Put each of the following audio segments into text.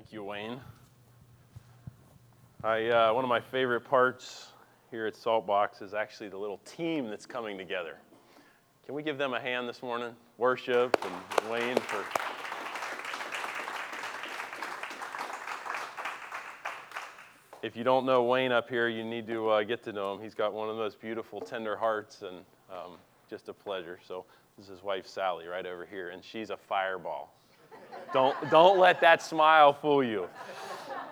Thank you, Wayne. I, uh, one of my favorite parts here at Saltbox is actually the little team that's coming together. Can we give them a hand this morning? Worship and Wayne for. If you don't know Wayne up here, you need to uh, get to know him. He's got one of the most beautiful, tender hearts and um, just a pleasure. So, this is his wife, Sally, right over here, and she's a fireball. Don't, don't let that smile fool you.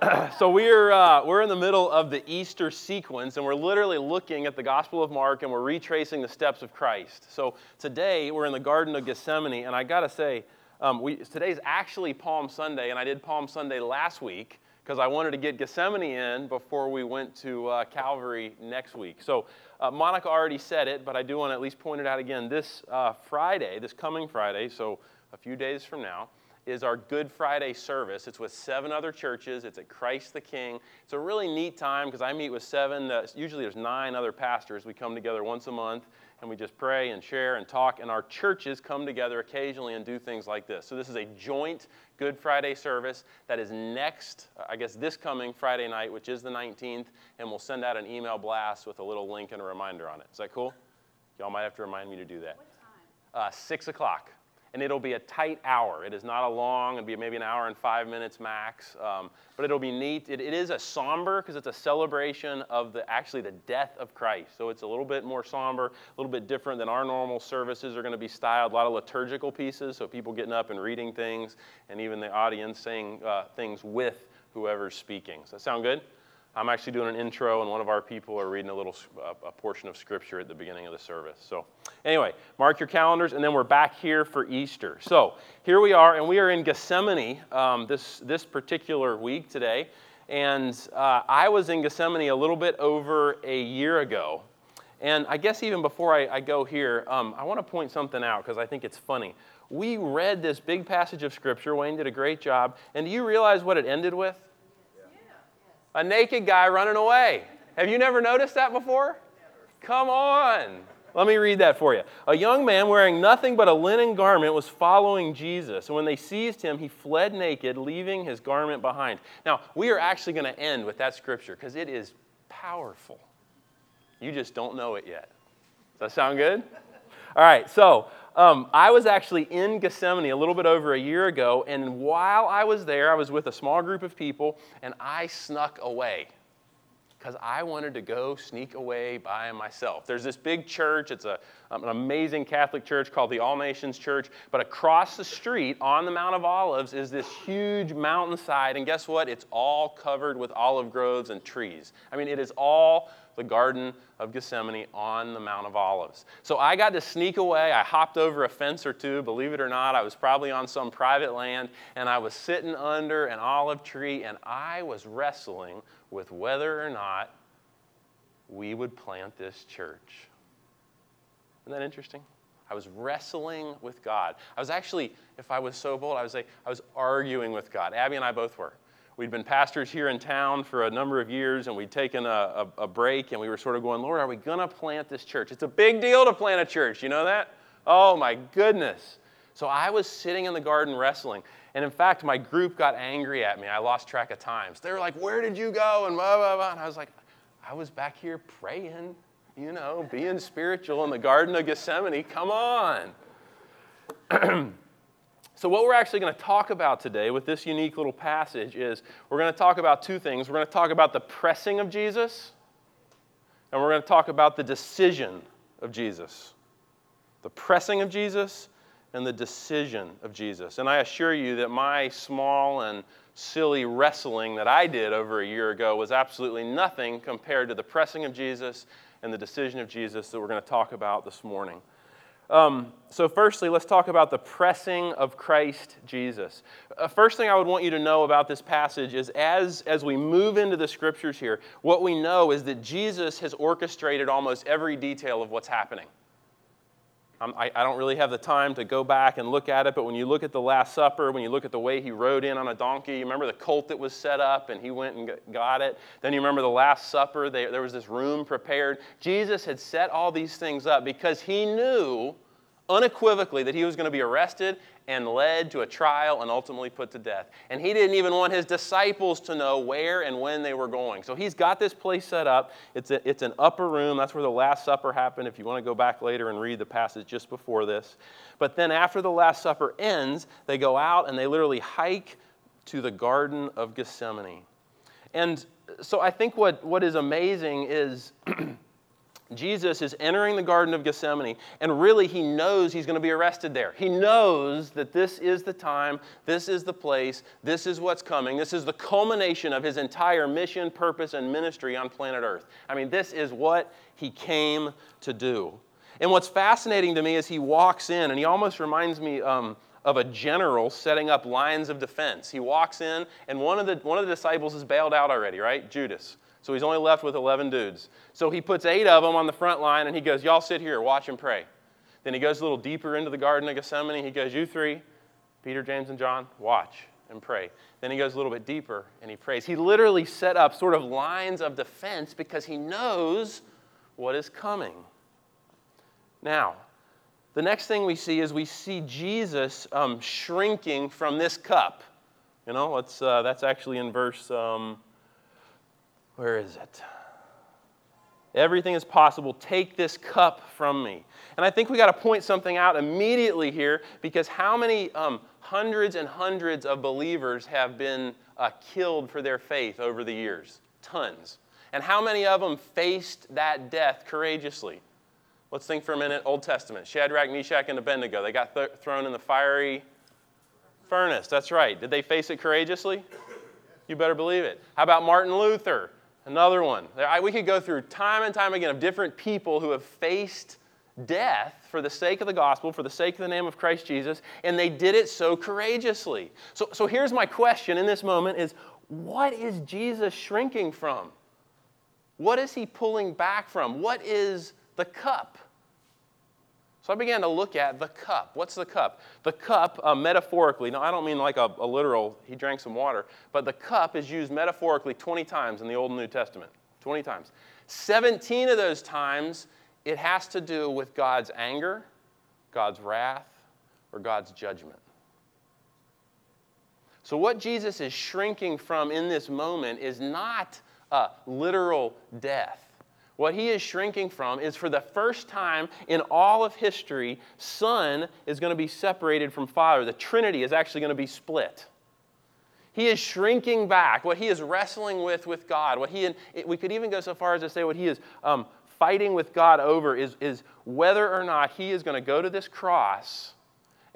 so we're, uh, we're in the middle of the Easter sequence, and we're literally looking at the Gospel of Mark, and we're retracing the steps of Christ. So today we're in the Garden of Gethsemane, and I got to say, um, we, today's actually Palm Sunday, and I did Palm Sunday last week because I wanted to get Gethsemane in before we went to uh, Calvary next week. So uh, Monica already said it, but I do want to at least point it out again. This uh, Friday, this coming Friday, so a few days from now, is our Good Friday service. It's with seven other churches. It's at Christ the King. It's a really neat time because I meet with seven. Uh, usually there's nine other pastors. We come together once a month and we just pray and share and talk. And our churches come together occasionally and do things like this. So this is a joint Good Friday service that is next, I guess, this coming Friday night, which is the 19th. And we'll send out an email blast with a little link and a reminder on it. Is that cool? Y'all might have to remind me to do that. What time? Uh, six o'clock and it'll be a tight hour. It is not a long, it'll be maybe an hour and five minutes max, um, but it'll be neat. it, it is a somber because it's a celebration of the actually the death of Christ. So it's a little bit more somber, a little bit different than our normal services are going to be styled. A lot of liturgical pieces, so people getting up and reading things, and even the audience saying uh, things with whoever's speaking. Does that sound good? I'm actually doing an intro, and one of our people are reading a little a portion of scripture at the beginning of the service. So, anyway, mark your calendars, and then we're back here for Easter. So, here we are, and we are in Gethsemane um, this this particular week today. And uh, I was in Gethsemane a little bit over a year ago. And I guess even before I, I go here, um, I want to point something out because I think it's funny. We read this big passage of Scripture. Wayne did a great job. And do you realize what it ended with? a naked guy running away. Have you never noticed that before? Come on. Let me read that for you. A young man wearing nothing but a linen garment was following Jesus. And when they seized him, he fled naked, leaving his garment behind. Now, we are actually going to end with that scripture because it is powerful. You just don't know it yet. Does that sound good? All right, so um, I was actually in Gethsemane a little bit over a year ago, and while I was there, I was with a small group of people, and I snuck away because I wanted to go sneak away by myself. There's this big church, it's a, um, an amazing Catholic church called the All Nations Church, but across the street on the Mount of Olives is this huge mountainside, and guess what? It's all covered with olive groves and trees. I mean, it is all the Garden of Gethsemane on the Mount of Olives. So I got to sneak away. I hopped over a fence or two. Believe it or not, I was probably on some private land, and I was sitting under an olive tree, and I was wrestling with whether or not we would plant this church. Isn't that interesting? I was wrestling with God. I was actually, if I was so bold, I would say I was arguing with God. Abby and I both were. We'd been pastors here in town for a number of years, and we'd taken a, a, a break, and we were sort of going, Lord, are we going to plant this church? It's a big deal to plant a church. You know that? Oh, my goodness. So I was sitting in the garden wrestling. And in fact, my group got angry at me. I lost track of times. They were like, Where did you go? And blah, blah, blah. And I was like, I was back here praying, you know, being spiritual in the Garden of Gethsemane. Come on. So, what we're actually going to talk about today with this unique little passage is we're going to talk about two things. We're going to talk about the pressing of Jesus, and we're going to talk about the decision of Jesus. The pressing of Jesus and the decision of Jesus. And I assure you that my small and silly wrestling that I did over a year ago was absolutely nothing compared to the pressing of Jesus and the decision of Jesus that we're going to talk about this morning. Um, so, firstly, let's talk about the pressing of Christ Jesus. Uh, first thing I would want you to know about this passage is as, as we move into the scriptures here, what we know is that Jesus has orchestrated almost every detail of what's happening. Um, I, I, don't really have the time to go back and look at it, but when you look at the Last Supper, when you look at the way he rode in on a donkey, you remember the colt that was set up and he went and got it. Then you remember the Last Supper, they, there was this room prepared. Jesus had set all these things up because he knew unequivocally that he was going to be arrested and led to a trial and ultimately put to death. And he didn't even want his disciples to know where and when they were going. So he's got this place set up. It's, a, it's an upper room. That's where the Last Supper happened, if you want to go back later and read the passage just before this. But then after the Last Supper ends, they go out and they literally hike to the Garden of Gethsemane. And so I think what, what is amazing is Jesus is entering the Garden of Gethsemane, and really he knows he's going to be arrested there. He knows that this is the time, this is the place, this is what's coming. This is the culmination of his entire mission, purpose, and ministry on planet Earth. I mean, this is what he came to do. And what's fascinating to me is he walks in, and he almost reminds me um, of a general setting up lines of defense. He walks in, and one of the, one of the disciples is bailed out already, right? Judas. So he's only left with 11 dudes. So he puts eight of them on the front line and he goes, Y'all sit here, watch and pray. Then he goes a little deeper into the Garden of Gethsemane. He goes, You three, Peter, James, and John, watch and pray. Then he goes a little bit deeper and he prays. He literally set up sort of lines of defense because he knows what is coming. Now, the next thing we see is we see Jesus um, shrinking from this cup. You know, uh, that's actually in verse. Um, where is it? Everything is possible. Take this cup from me. And I think we got to point something out immediately here because how many um, hundreds and hundreds of believers have been uh, killed for their faith over the years? Tons. And how many of them faced that death courageously? Let's think for a minute Old Testament. Shadrach, Meshach, and Abednego. They got th- thrown in the fiery furnace. That's right. Did they face it courageously? You better believe it. How about Martin Luther? Another one. We could go through time and time again of different people who have faced death for the sake of the gospel, for the sake of the name of Christ Jesus, and they did it so courageously. So, so here's my question in this moment is what is Jesus shrinking from? What is he pulling back from? What is the cup? So I began to look at the cup. What's the cup? The cup, uh, metaphorically, now I don't mean like a, a, literal, he drank some water, but the cup is used metaphorically 20 times in the Old and New Testament. 20 times. 17 of those times, it has to do with God's anger, God's wrath, or God's judgment. So, what Jesus is shrinking from in this moment is not a literal death. What he is shrinking from is for the first time in all of history, Son is going to be separated from Father. The Trinity is actually going to be split. He is shrinking back. What he is wrestling with with God, what he, we could even go so far as to say what he is um, fighting with God over is, is whether or not he is going to go to this cross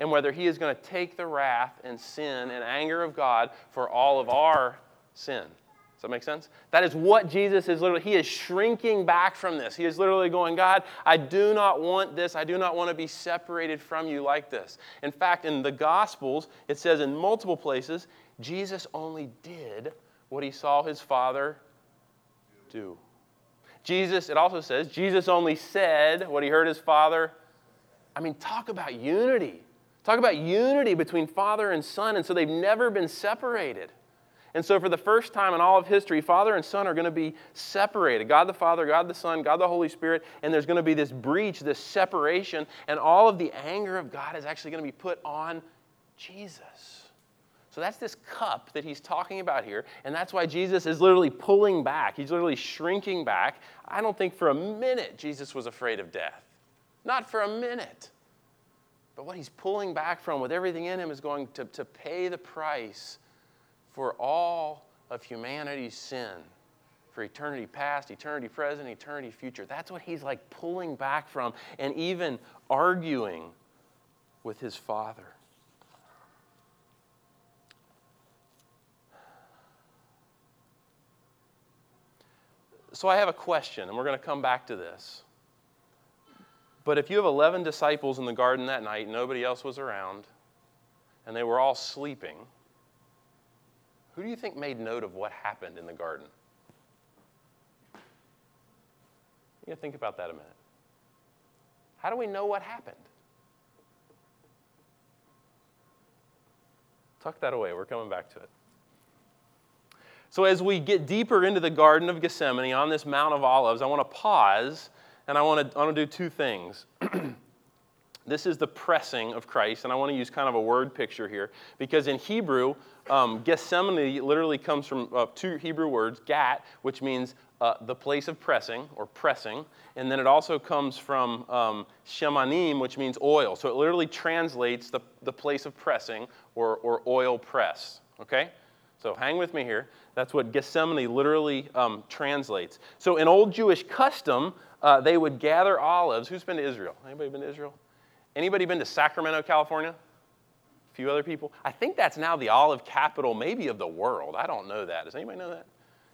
and whether he is going to take the wrath and sin and anger of God for all of our sin. Does that make sense? That is what Jesus is literally, he is shrinking back from this. He is literally going, God, I do not want this. I do not want to be separated from you like this. In fact, in the Gospels, it says in multiple places, Jesus only did what he saw his Father do. Jesus, it also says, Jesus only said what he heard his Father. I mean, talk about unity. Talk about unity between Father and Son, and so they've never been separated. And so, for the first time in all of history, Father and Son are going to be separated God the Father, God the Son, God the Holy Spirit, and there's going to be this breach, this separation, and all of the anger of God is actually going to be put on Jesus. So, that's this cup that he's talking about here, and that's why Jesus is literally pulling back. He's literally shrinking back. I don't think for a minute Jesus was afraid of death. Not for a minute. But what he's pulling back from with everything in him is going to, to pay the price for all of humanity's sin for eternity past, eternity present, eternity future. That's what he's like pulling back from and even arguing with his father. So I have a question, and we're going to come back to this. But if you have 11 disciples in the garden that night, nobody else was around, and they were all sleeping, who do you think made note of what happened in the garden? You think about that a minute. How do we know what happened? Tuck that away. We're coming back to it. So, as we get deeper into the Garden of Gethsemane on this Mount of Olives, I want to pause and I want to, I want to do two things. this is the pressing of Christ, and I want to use kind of a word picture here because in Hebrew, um, Gethsemane literally comes from uh, two Hebrew words, gat, which means uh, the place of pressing or pressing, and then it also comes from um, shemanim, which means oil. So it literally translates the, the place of pressing or, or oil press. Okay? So hang with me here. That's what Gethsemane literally um, translates. So in old Jewish custom, uh, they would gather olives. Who's been to Israel? Anybody been to Israel? Anybody been to Sacramento, California? A few other people? I think that's now the olive capital, maybe of the world. I don't know that. Does anybody know that?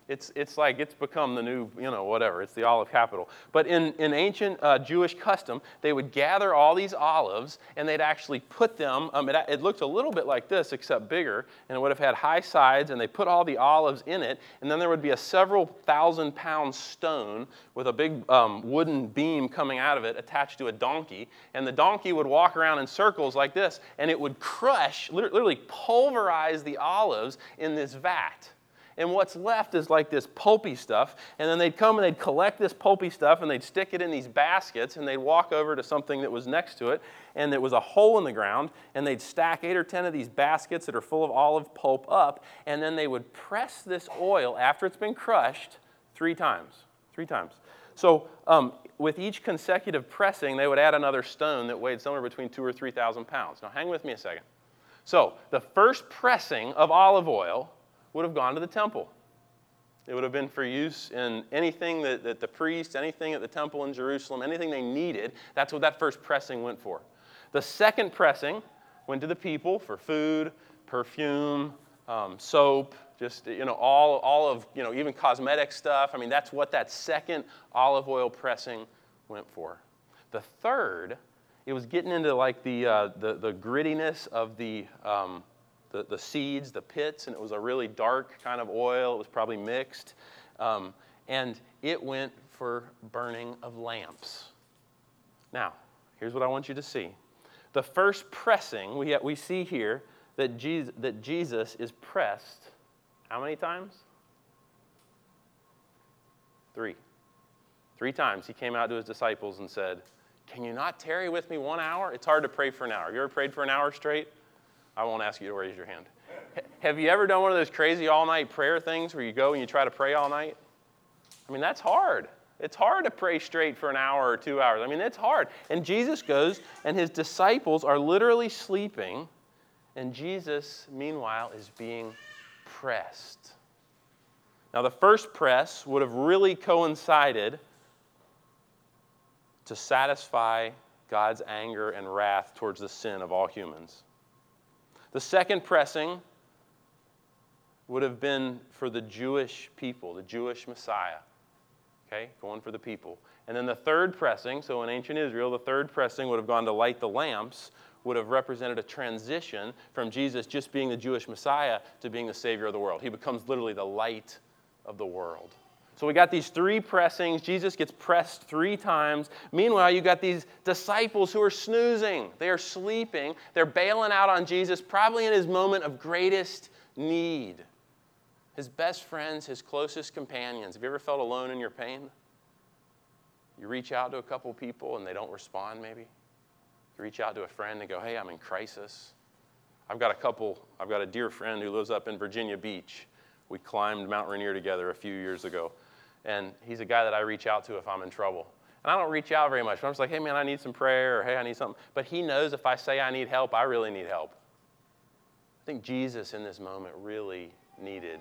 It's, it's like it's become the new, you know, whatever. It's the olive capital. But in, in ancient uh, Jewish custom, they would gather all these olives and they'd actually put them, um, it, it looked a little bit like this, except bigger, and it would have had high sides, and they put all the olives in it, and then there would be a several thousand pound stone with a big um, wooden beam coming out of it attached to a donkey, and the donkey would walk around in circles like this, and it would crush, literally pulverize the olives in this vat and what's left is like this pulpy stuff. And then they'd come and they'd collect this pulpy stuff and they'd stick it in these baskets and they'd walk over to something that was next to it and there was a hole in the ground and they'd stack eight or ten of these baskets that are full of olive pulp up and then they would press this oil after it's been crushed three times. Three times. So um, with each consecutive pressing, they would add another stone that weighed somewhere between two or three thousand pounds. Now hang with me a second. So the first pressing of olive oil would have gone to the temple. It would have been for use in anything that, that the priests, anything at the temple in Jerusalem, anything they needed. That's what that first pressing went for. The second pressing went to the people for food, perfume, um, soap, just you know all, all of you know even cosmetic stuff. I mean that's what that second olive oil pressing went for. The third, it was getting into like the uh, the, the grittiness of the um, the, the seeds, the pits, and it was a really dark kind of oil. It was probably mixed. Um, and it went for burning of lamps. Now, here's what I want you to see. The first pressing, we, we see here that Jesus, that Jesus is pressed how many times? Three. Three times he came out to his disciples and said, Can you not tarry with me one hour? It's hard to pray for an hour. You ever prayed for an hour straight? I won't ask you to raise your hand. Have you ever done one of those crazy all night prayer things where you go and you try to pray all night? I mean, that's hard. It's hard to pray straight for an hour or two hours. I mean, it's hard. And Jesus goes, and his disciples are literally sleeping, and Jesus, meanwhile, is being pressed. Now, the first press would have really coincided to satisfy God's anger and wrath towards the sin of all humans. The second pressing would have been for the Jewish people, the Jewish Messiah. Okay, going for the people. And then the third pressing, so in ancient Israel, the third pressing would have gone to light the lamps, would have represented a transition from Jesus just being the Jewish Messiah to being the Savior of the world. He becomes literally the light of the world. So we got these three pressings. Jesus gets pressed three times. Meanwhile, you got these disciples who are snoozing. They are sleeping. They're bailing out on Jesus, probably in his moment of greatest need. His best friends, his closest companions. Have you ever felt alone in your pain? You reach out to a couple people and they don't respond, maybe. You reach out to a friend and go, hey, I'm in crisis. I've got a couple, I've got a dear friend who lives up in Virginia Beach. We climbed Mount Rainier together a few years ago and he's a guy that I reach out to if I'm in trouble. And I don't reach out very much. I'm just like, hey, man, I need some prayer, or hey, I need something. But he knows if I say I need help, I really need help. I think Jesus in this moment really needed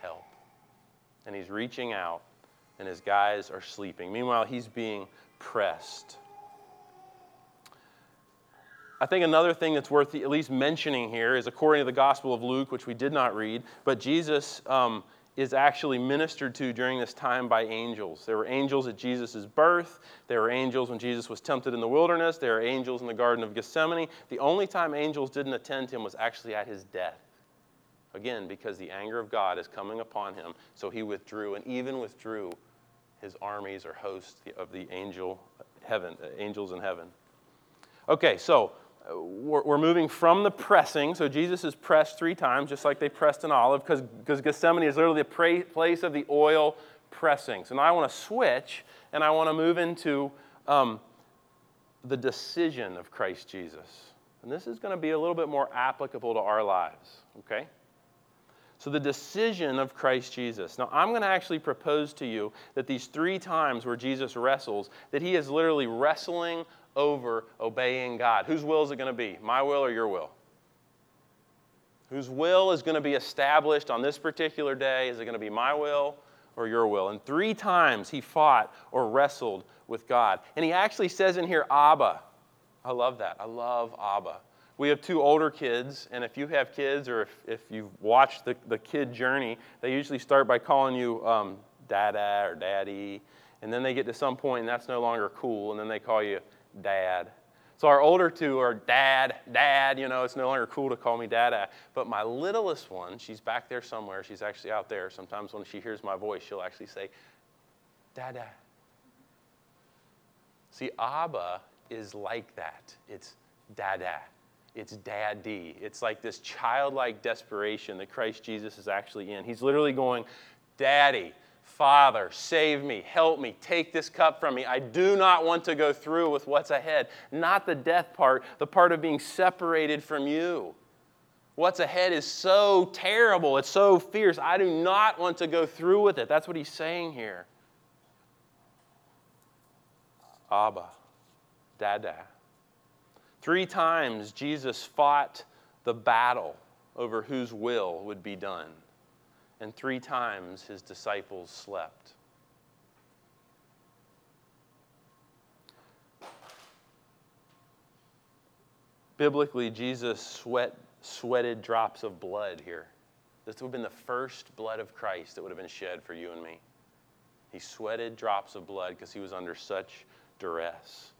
help. And he's reaching out, and his guys are sleeping. Meanwhile, he's being pressed. I think another thing that's worth at least mentioning here is according to the Gospel of Luke, which we did not read, but Jesus um, is actually ministered to during this time by angels. There were angels at Jesus' birth. There were angels when Jesus was tempted in the wilderness. There are angels in the Garden of Gethsemane. The only time angels didn't attend him was actually at his death. Again, because the anger of God is coming upon him, so he withdrew and even withdrew his armies or hosts of the angel heaven, uh, angels in heaven. Okay, so we're, moving from the pressing. So Jesus is pressed three times, just like they pressed an olive, because Gethsemane is literally the place of the oil pressing. So now I want to switch and I want to move into um, the decision of Christ Jesus. And this is going to be a little bit more applicable to our lives, okay? So, the decision of Christ Jesus. Now, I'm going to actually propose to you that these three times where Jesus wrestles, that he is literally wrestling over obeying God. Whose will is it going to be? My will or your will? Whose will is going to be established on this particular day? Is it going to be my will or your will? And three times he fought or wrestled with God. And he actually says in here, Abba. I love that. I love Abba. We have two older kids, and if you have kids or if, if you've watched the, the kid journey, they usually start by calling you um, Dada or Daddy, and then they get to some point and that's no longer cool, and then they call you Dad. So our older two are Dad, Dad, you know, it's no longer cool to call me Dada. But my littlest one, she's back there somewhere, she's actually out there. Sometimes when she hears my voice, she'll actually say, Dada. See, Abba is like that. It's Dada it's daddy. It's like this childlike desperation that Christ Jesus is actually in. He's literally going, Daddy, Father, save me, help me, take this cup from me. I do not want to go through with what's ahead. Not the death part, the part of being separated from you. What's ahead is so terrible, it's so fierce. I do not want to go through with it. That's what he's saying here. Abba, Dada. Three times Jesus fought the battle over whose will would be done, and three times his disciples slept. Biblically, Jesus sweat, sweated drops of blood here. This would have been the first blood of Christ that would have been shed for you and me. He sweated drops of blood because he was under such duress.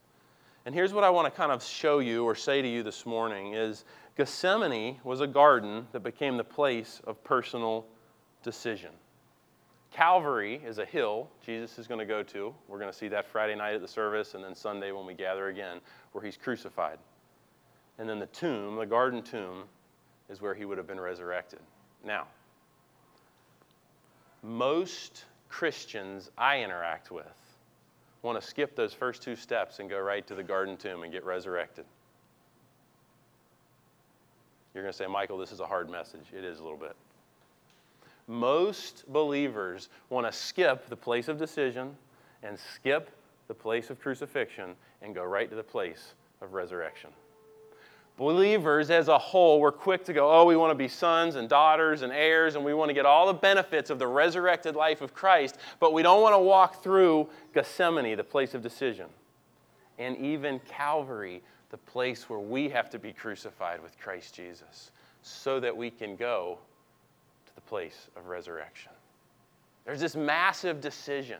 And here's what I want to kind of show you or say to you this morning is Gethsemane was a garden that became the place of personal decision. Calvary is a hill Jesus is going to go to. We're going to see that Friday night at the service and then Sunday when we gather again where he's crucified. And then the tomb, the garden tomb, is where he would have been resurrected. Now, most Christians I interact with want to skip those first two steps and go right to the garden tomb and get resurrected. You're going to say, Michael, this is a hard message. It is a little bit. Most believers want to skip the place of decision and skip the place of crucifixion and go right to the place of resurrection. Believers as a whole, we're quick to go, oh, we want to be sons and daughters and heirs, and we want to get all the benefits of the resurrected life of Christ, but we don't want to walk through Gethsemane, the place of decision, and even Calvary, the place where we have to be crucified with Christ Jesus, so that we can go to the place of resurrection. There's this massive decision.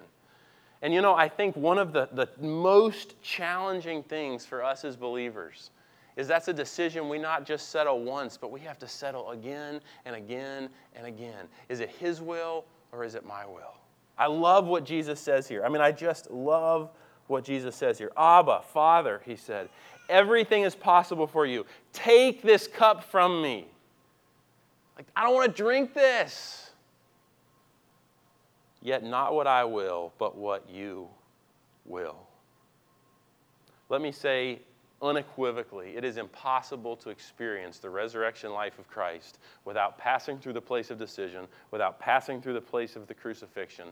And you know, I think one of the, the most challenging things for us as believers is that's a decision we not just settle once, but we have to settle again and again and again. Is it His will or is it my will? I love what Jesus says here. I mean, I just love what Jesus says here. Abba, Father, he said, everything is possible for you. Take this cup from me. Like, I don't want to drink this. Yet not what I will, but what you will. Let me say unequivocally, it is impossible to experience the resurrection life of Christ without passing through the place of decision, without passing through the place of the crucifixion,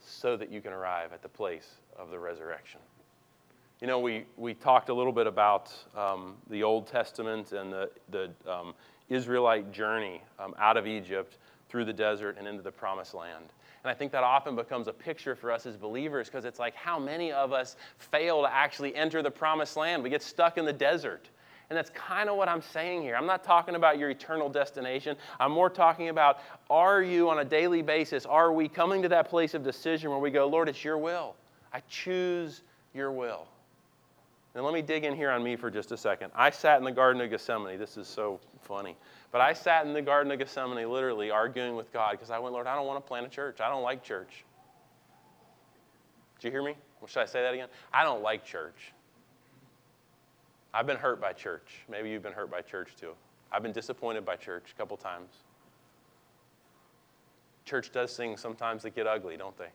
so that you can arrive at the place of the resurrection. You know, we, we talked a little bit about um, the Old Testament and the, the um, Israelite journey um, out of Egypt through the desert and into the promised land. And I think that often becomes a picture for us as believers because it's like how many of us fail to actually enter the promised land? We get stuck in the desert. And that's kind of what I'm saying here. I'm not talking about your eternal destination. I'm more talking about are you on a daily basis, are we coming to that place of decision where we go, Lord, it's your will. I choose your will. And let me dig in here on me for just a second. I sat in the Garden of Gethsemane. This is so funny. But I sat in the Garden of Gethsemane literally arguing with God because I went, Lord, I don't want to plant a church. I don't like church. Did you hear me? should I say that again? I don't like church. I've been hurt by church. Maybe you've been hurt by church too. I've been disappointed by church a couple times. Church does things sometimes that get ugly, don't they?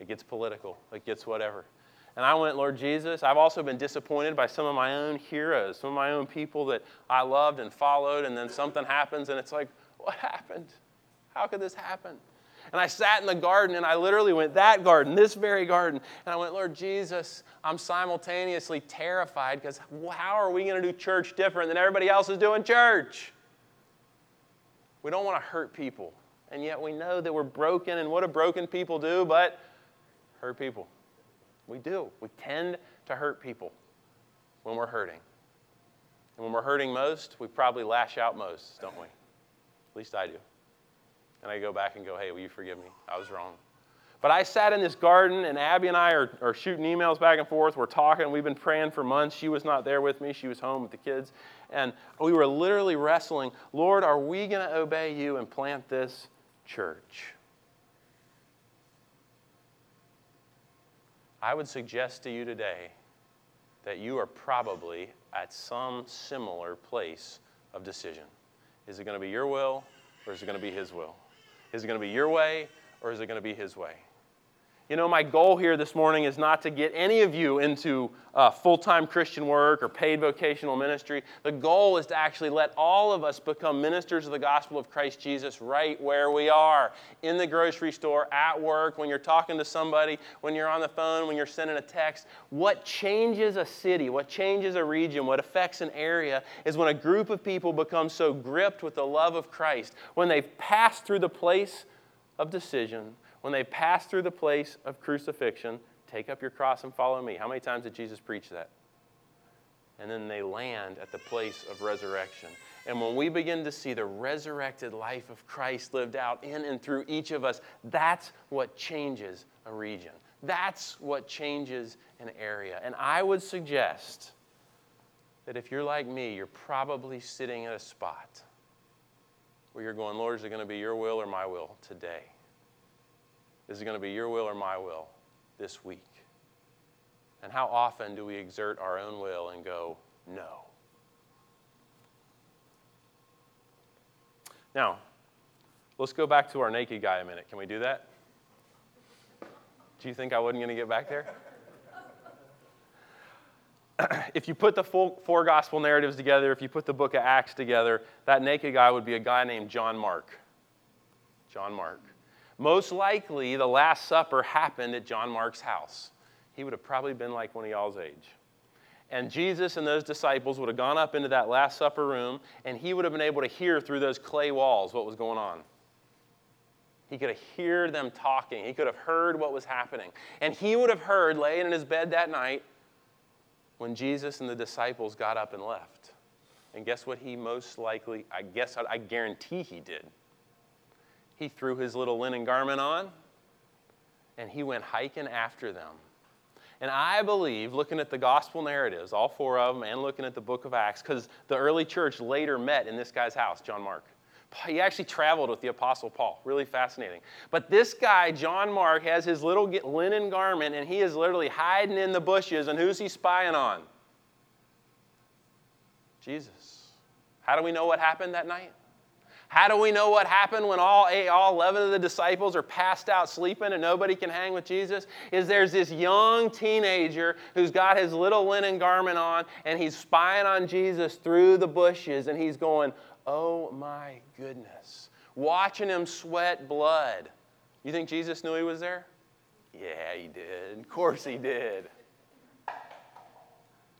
It gets political, it gets whatever. And I went, Lord Jesus, I've also been disappointed by some of my own heroes, some of my own people that I loved and followed, and then something happens, and it's like, what happened? How could this happen? And I sat in the garden and I literally went, that garden, this very garden. And I went, Lord Jesus, I'm simultaneously terrified because how are we going to do church different than everybody else is doing church? We don't want to hurt people. And yet we know that we're broken, and what do broken people do but hurt people? We do. We tend to hurt people when we're hurting. And when we're hurting most, we probably lash out most, don't we? At least I do. And I go back and go, hey, will you forgive me? I was wrong. But I sat in this garden, and Abby and I are, are shooting emails back and forth. We're talking. We've been praying for months. She was not there with me, she was home with the kids. And we were literally wrestling Lord, are we going to obey you and plant this church? I would suggest to you today that you are probably at some similar place of decision. Is it going to be your will or is it going to be His will? Is it going to be your way or is it going to be His way? You know, my goal here this morning is not to get any of you into uh, full time Christian work or paid vocational ministry. The goal is to actually let all of us become ministers of the gospel of Christ Jesus right where we are in the grocery store, at work, when you're talking to somebody, when you're on the phone, when you're sending a text. What changes a city, what changes a region, what affects an area is when a group of people become so gripped with the love of Christ, when they've passed through the place of decision when they pass through the place of crucifixion, take up your cross and follow me. How many times did Jesus preach that? And then they land at the place of resurrection. And when we begin to see the resurrected life of Christ lived out in and through each of us, that's what changes a region. That's what changes an area. And I would suggest that if you're like me, you're probably sitting at a spot where you're going, Lord, is it going to be your will or my will today? Is it going to be your will or my will this week? And how often do we exert our own will and go, no? Now, let's go back to our naked guy a minute. Can we do that? Do you think I wasn't going to get back there? if you put the full, four gospel narratives together, if you put the book of Acts together, that naked guy would be a guy named John Mark. John Mark. Most likely, the Last Supper happened at John Mark's house. He would have probably been like one of y'all's age. And Jesus and those disciples would have gone up into that Last Supper room, and he would have been able to hear through those clay walls what was going on. He could have heard them talking. He could have heard what was happening. And he would have heard, laying in his bed that night, when Jesus and the disciples got up and left. And guess what he most likely, I guess, I guarantee he did he threw his little linen garment on and he went hiking after them. And I believe, looking at the gospel narratives, all four of them, and looking at the book of Acts, because the early church later met in this guy's house, John Mark. He actually traveled with the Apostle Paul. Really fascinating. But this guy, John Mark, has his little linen garment and he is literally hiding in the bushes. And who's he spying on? Jesus. How do we know what happened that night? How do we know what happened when all, eight, all 11 of the disciples are passed out sleeping and nobody can hang with Jesus? Is there's this young teenager who's got his little linen garment on and he's spying on Jesus through the bushes and he's going, Oh my goodness. Watching him sweat blood. You think Jesus knew he was there? Yeah, he did. Of course he did.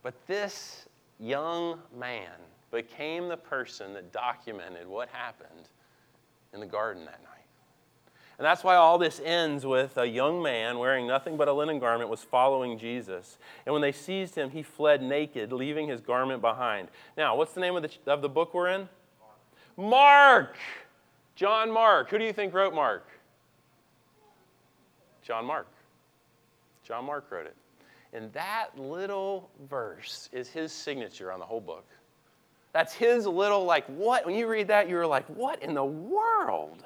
But this young man became the person that documented what happened in the garden that night. And that's why all this ends with a young man wearing nothing but a linen garment was following Jesus. And when they seized him, he fled naked, leaving his garment behind. Now, what's the name of the, of the book we're in? Mark. Mark! John Mark. Who do you think wrote Mark? John Mark. John Mark wrote it. And that little verse is his signature on the whole book. That's his little, like, what? When you read that, you're like, what in the world?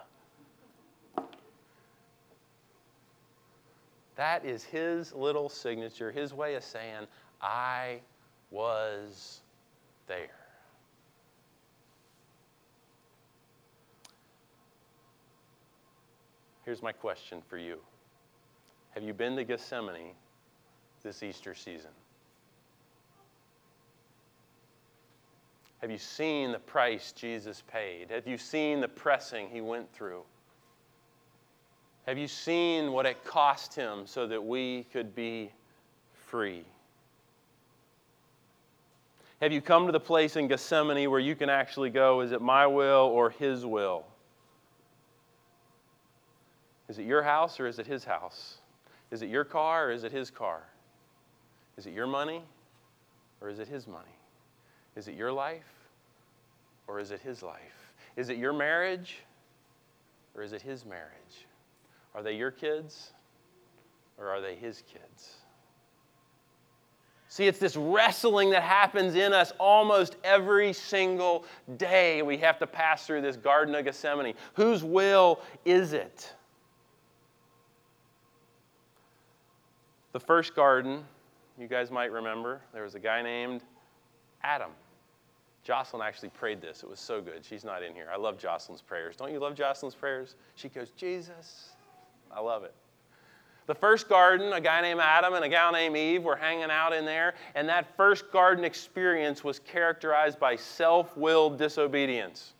That is his little signature, his way of saying, I was there. Here's my question for you Have you been to Gethsemane this Easter season? Have you seen the price Jesus paid? Have you seen the pressing he went through? Have you seen what it cost him so that we could be free? Have you come to the place in Gethsemane where you can actually go, is it my will or his will? Is it your house or is it his house? Is it your car or is it his car? Is it your money or is it his money? Is it your life or is it his life? Is it your marriage or is it his marriage? Are they your kids or are they his kids? See, it's this wrestling that happens in us almost every single day. We have to pass through this Garden of Gethsemane. Whose will is it? The first garden, you guys might remember, there was a guy named Adam. Jocelyn actually prayed this. It was so good. She's not in here. I love Jocelyn's prayers. Don't you love Jocelyn's prayers? She goes, Jesus. I love it. The first garden, a guy named Adam and a gal named Eve were hanging out in there, and that first garden experience was characterized by self willed disobedience.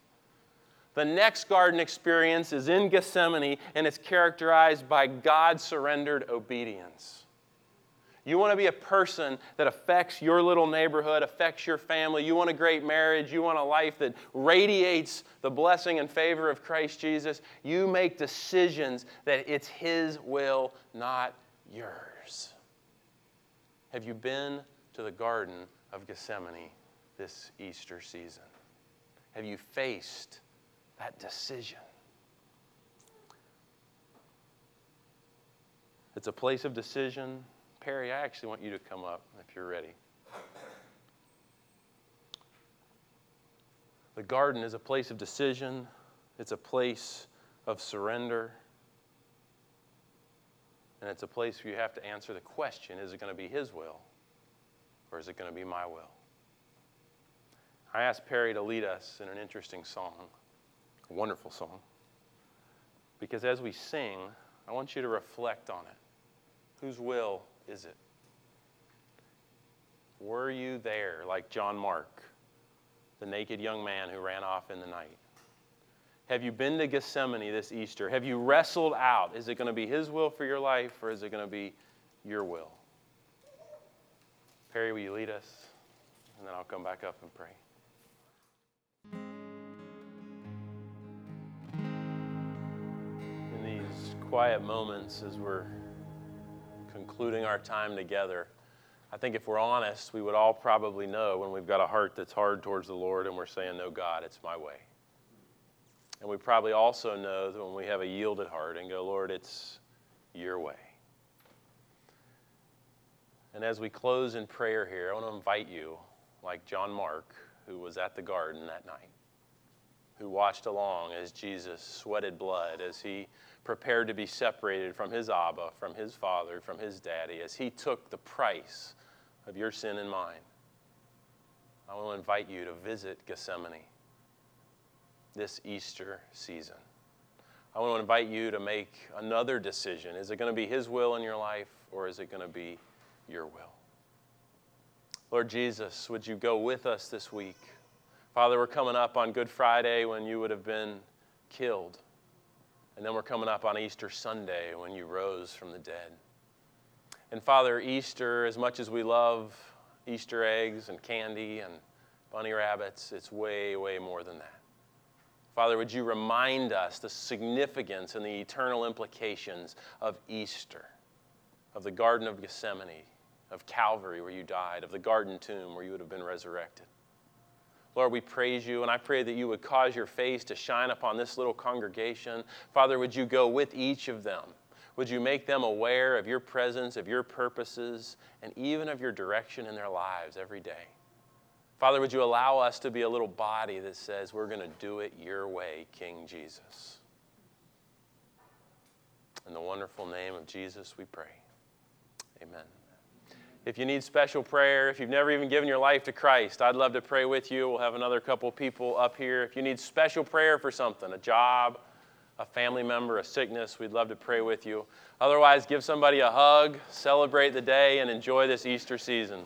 The next garden experience is in Gethsemane, and it's characterized by God surrendered obedience. You want to be a person that affects your little neighborhood, affects your family. You want a great marriage. You want a life that radiates the blessing and favor of Christ Jesus. You make decisions that it's His will, not yours. Have you been to the Garden of Gethsemane this Easter season? Have you faced that decision? It's a place of decision Perry, I actually want you to come up if you're ready. The garden is a place of decision, it's a place of surrender, and it's a place where you have to answer the question is it going to be His will or is it going to be my will? I asked Perry to lead us in an interesting song, a wonderful song, because as we sing, I want you to reflect on it. Whose will is it? Were you there like John Mark, the naked young man who ran off in the night? Have you been to Gethsemane this Easter? Have you wrestled out? Is it going to be His will for your life or is it going to be your will? Perry, will you lead us? And then I'll come back up and pray. In these quiet moments as we're concluding our time together, I think if we're honest, we would all probably know when we've got a heart that's hard towards the Lord and we're saying, No, God, it's my way. And we probably also know that when we have a yielded heart and go, Lord, it's your way. And as we close in prayer here, I want to invite you, like John Mark, who was at the garden that night, who watched along as Jesus sweated blood, as he prepared to be separated from his Abba, from his father, from his daddy, as he took the price of your sin and mine. I will invite you to visit Gethsemane this Easter season. I want to invite you to make another decision. Is it going to be His will in your life or is it going to be your will? Lord Jesus, would you go with us this week? Father, we're coming up on Good Friday when you would have been killed. And then we're coming up on Easter Sunday when you rose from the dead. And Father, Easter, as much as we love Easter eggs and candy and bunny rabbits, it's way, way more than that. Father, would you remind us the significance and the eternal implications of Easter, of the Garden of Gethsemane, of Calvary where you died, of the garden tomb where you would have been resurrected. Lord, we praise you, and I pray that you would cause your face to shine upon this little congregation. Father, would you go with each of them? Would you make them aware of your presence, of your purposes, and even of your direction in their lives every day? Father, would you allow us to be a little body that says, We're going to do it your way, King Jesus? In the wonderful name of Jesus, we pray. Amen. If you need special prayer, if you've never even given your life to Christ, I'd love to pray with you. We'll have another couple people up here. If you need special prayer for something, a job, a family member, a sickness, we'd love to pray with you. Otherwise, give somebody a hug, celebrate the day, and enjoy this Easter season.